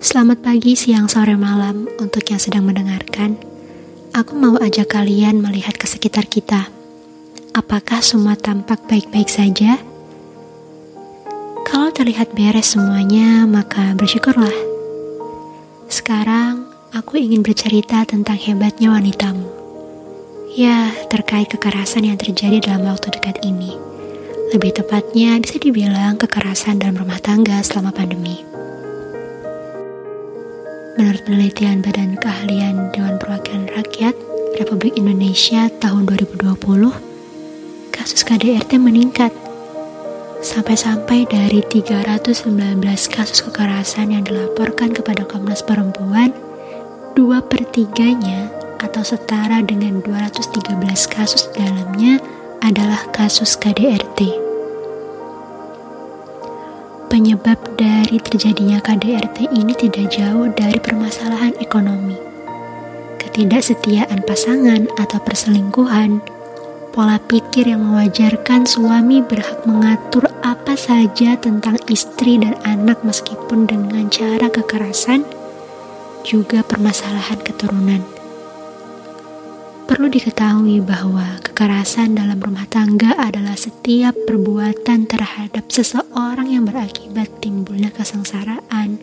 Selamat pagi, siang, sore, malam untuk yang sedang mendengarkan. Aku mau ajak kalian melihat ke sekitar kita. Apakah semua tampak baik-baik saja? Kalau terlihat beres semuanya, maka bersyukurlah. Sekarang, aku ingin bercerita tentang hebatnya wanitamu. Ya, terkait kekerasan yang terjadi dalam waktu dekat ini. Lebih tepatnya bisa dibilang kekerasan dalam rumah tangga selama pandemi. Menurut penelitian Badan Keahlian Dewan Perwakilan Rakyat Republik Indonesia tahun 2020, kasus KDRT meningkat sampai-sampai dari 319 kasus kekerasan yang dilaporkan kepada Komnas Perempuan, dua per tiganya atau setara dengan 213 kasus dalamnya adalah kasus KDRT. Penyebab dari terjadinya KDRT ini tidak jauh dari permasalahan ekonomi. Ketidaksetiaan pasangan atau perselingkuhan, pola pikir yang mewajarkan suami berhak mengatur apa saja tentang istri dan anak meskipun dengan cara kekerasan, juga permasalahan keturunan. Perlu diketahui bahwa kekerasan dalam rumah tangga adalah setiap perbuatan terhadap seseorang yang berakibat timbulnya kesengsaraan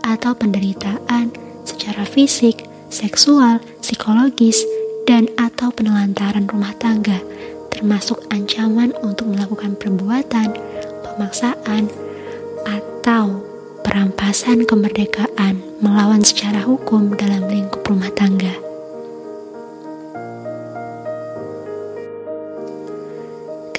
atau penderitaan secara fisik, seksual, psikologis, dan atau penelantaran rumah tangga, termasuk ancaman untuk melakukan perbuatan, pemaksaan, atau perampasan kemerdekaan melawan secara hukum dalam lingkup rumah tangga.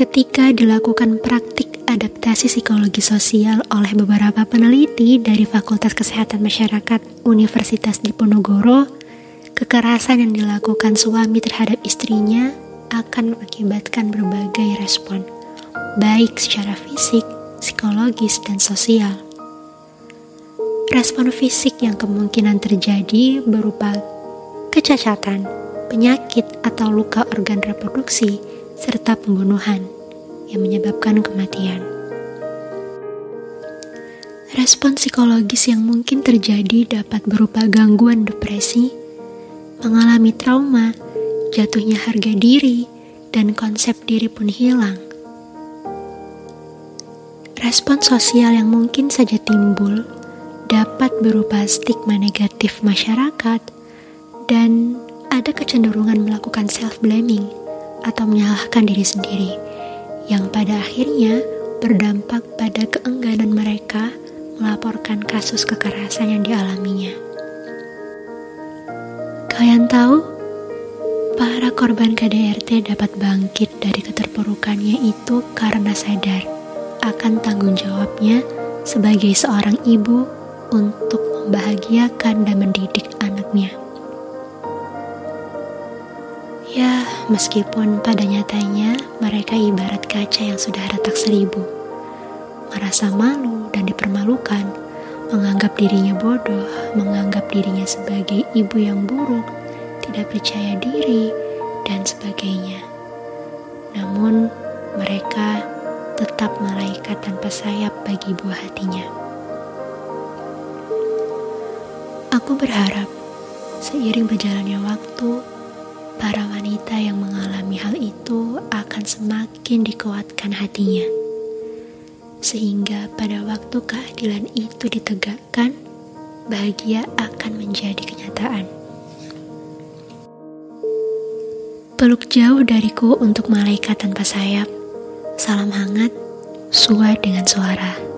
Ketika dilakukan praktik adaptasi psikologi sosial oleh beberapa peneliti dari Fakultas Kesehatan Masyarakat Universitas Diponegoro, kekerasan yang dilakukan suami terhadap istrinya akan mengakibatkan berbagai respon, baik secara fisik, psikologis, dan sosial. Respon fisik yang kemungkinan terjadi berupa kecacatan, penyakit, atau luka organ reproduksi serta pembunuhan yang menyebabkan kematian. Respon psikologis yang mungkin terjadi dapat berupa gangguan depresi, mengalami trauma, jatuhnya harga diri, dan konsep diri pun hilang. Respon sosial yang mungkin saja timbul dapat berupa stigma negatif masyarakat dan ada kecenderungan melakukan self-blaming atau menyalahkan diri sendiri, yang pada akhirnya berdampak pada keengganan mereka melaporkan kasus kekerasan yang dialaminya. Kalian tahu, para korban KDRT dapat bangkit dari keterpurukannya itu karena sadar akan tanggung jawabnya sebagai seorang ibu untuk membahagiakan dan mendidik anaknya. Ya, meskipun pada nyatanya mereka ibarat kaca yang sudah retak seribu, merasa malu dan dipermalukan, menganggap dirinya bodoh, menganggap dirinya sebagai ibu yang buruk, tidak percaya diri, dan sebagainya. Namun, mereka tetap malaikat tanpa sayap bagi buah hatinya. Aku berharap seiring berjalannya waktu, wanita yang mengalami hal itu akan semakin dikuatkan hatinya, sehingga pada waktu keadilan itu ditegakkan, bahagia akan menjadi kenyataan. Peluk jauh dariku untuk malaikat tanpa sayap. Salam hangat, suai dengan suara.